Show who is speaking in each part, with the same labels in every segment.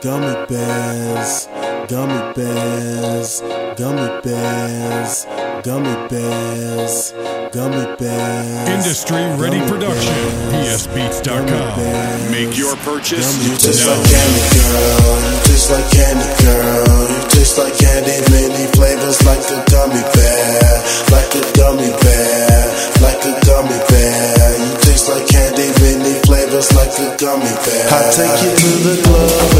Speaker 1: Gummy bears, gummy bears, gummy bears, gummy bears, gummy bears.
Speaker 2: Industry Ready Production. PSBeats.com. Make your purchase
Speaker 1: gummy
Speaker 3: You taste
Speaker 2: now.
Speaker 3: like candy, girl. You taste like candy, girl. You taste like candy, many flavors like a gummy bear, like a gummy bear, like a gummy bear. You taste like candy, many flavors like a gummy bear. I'll take you to the club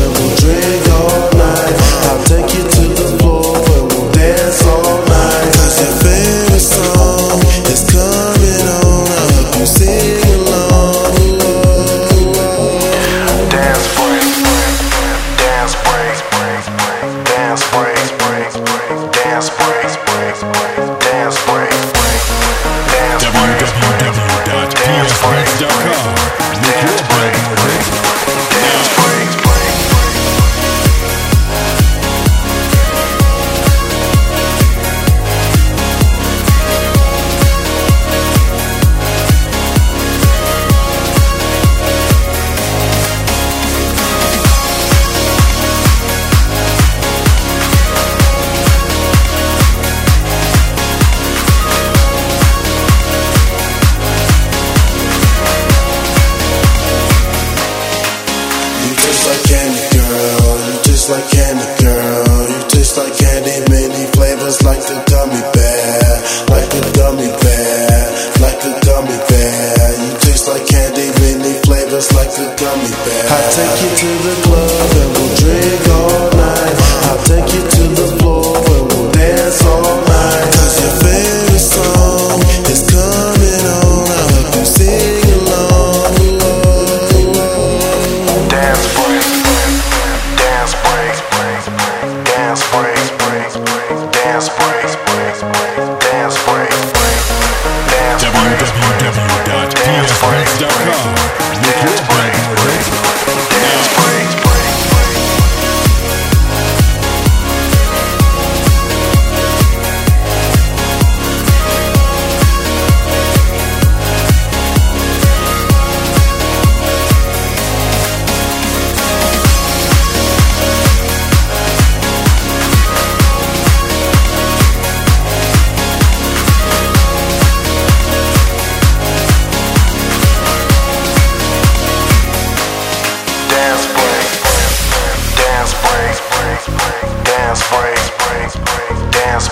Speaker 3: I take you to the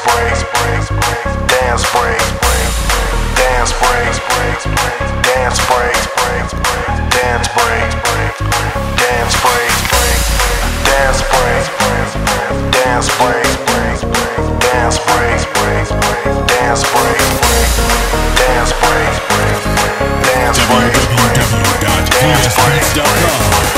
Speaker 3: break, dance break,
Speaker 4: dance break, dance dance break, dance dance break, dance dance break,
Speaker 3: dance dance break, dance dance dance.